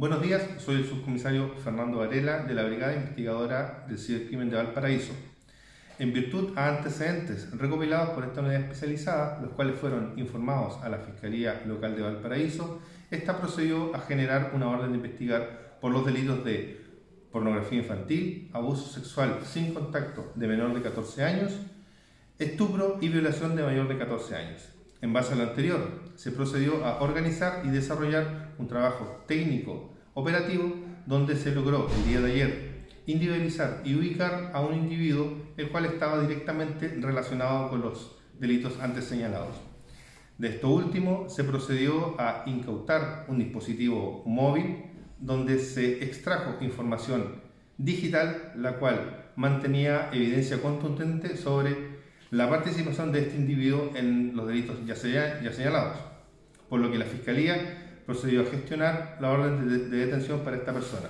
Buenos días, soy el subcomisario Fernando Varela de la Brigada Investigadora del Cibercrimen de Valparaíso. En virtud a antecedentes recopilados por esta unidad especializada, los cuales fueron informados a la Fiscalía Local de Valparaíso, esta procedió a generar una orden de investigar por los delitos de pornografía infantil, abuso sexual sin contacto de menor de 14 años, estupro y violación de mayor de 14 años. En base a lo anterior, se procedió a organizar y desarrollar un trabajo técnico operativo donde se logró el día de ayer individualizar y ubicar a un individuo el cual estaba directamente relacionado con los delitos antes señalados. De esto último, se procedió a incautar un dispositivo móvil donde se extrajo información digital, la cual mantenía evidencia contundente sobre la participación de este individuo en los delitos ya, señalados, por lo que la Fiscalía procedió a gestionar la orden de, de detención para esta persona,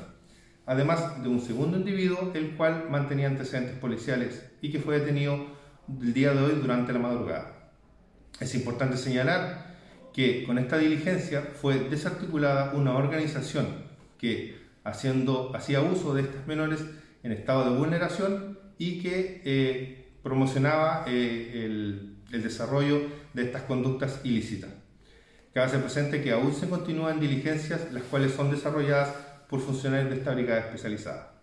además de un segundo individuo, el cual mantenía antecedentes policiales y que fue detenido el día de hoy durante la madrugada. Es importante señalar que con esta diligencia fue desarticulada una organización que haciendo, hacía uso de estos menores en estado de vulneración y que eh, promocionaba eh, el, el, desarrollo de estas conductas ilícitas. Cabe hacer presente que aún se continúan diligencias las cuales son desarrolladas por funcionarios de esta brigada especializada.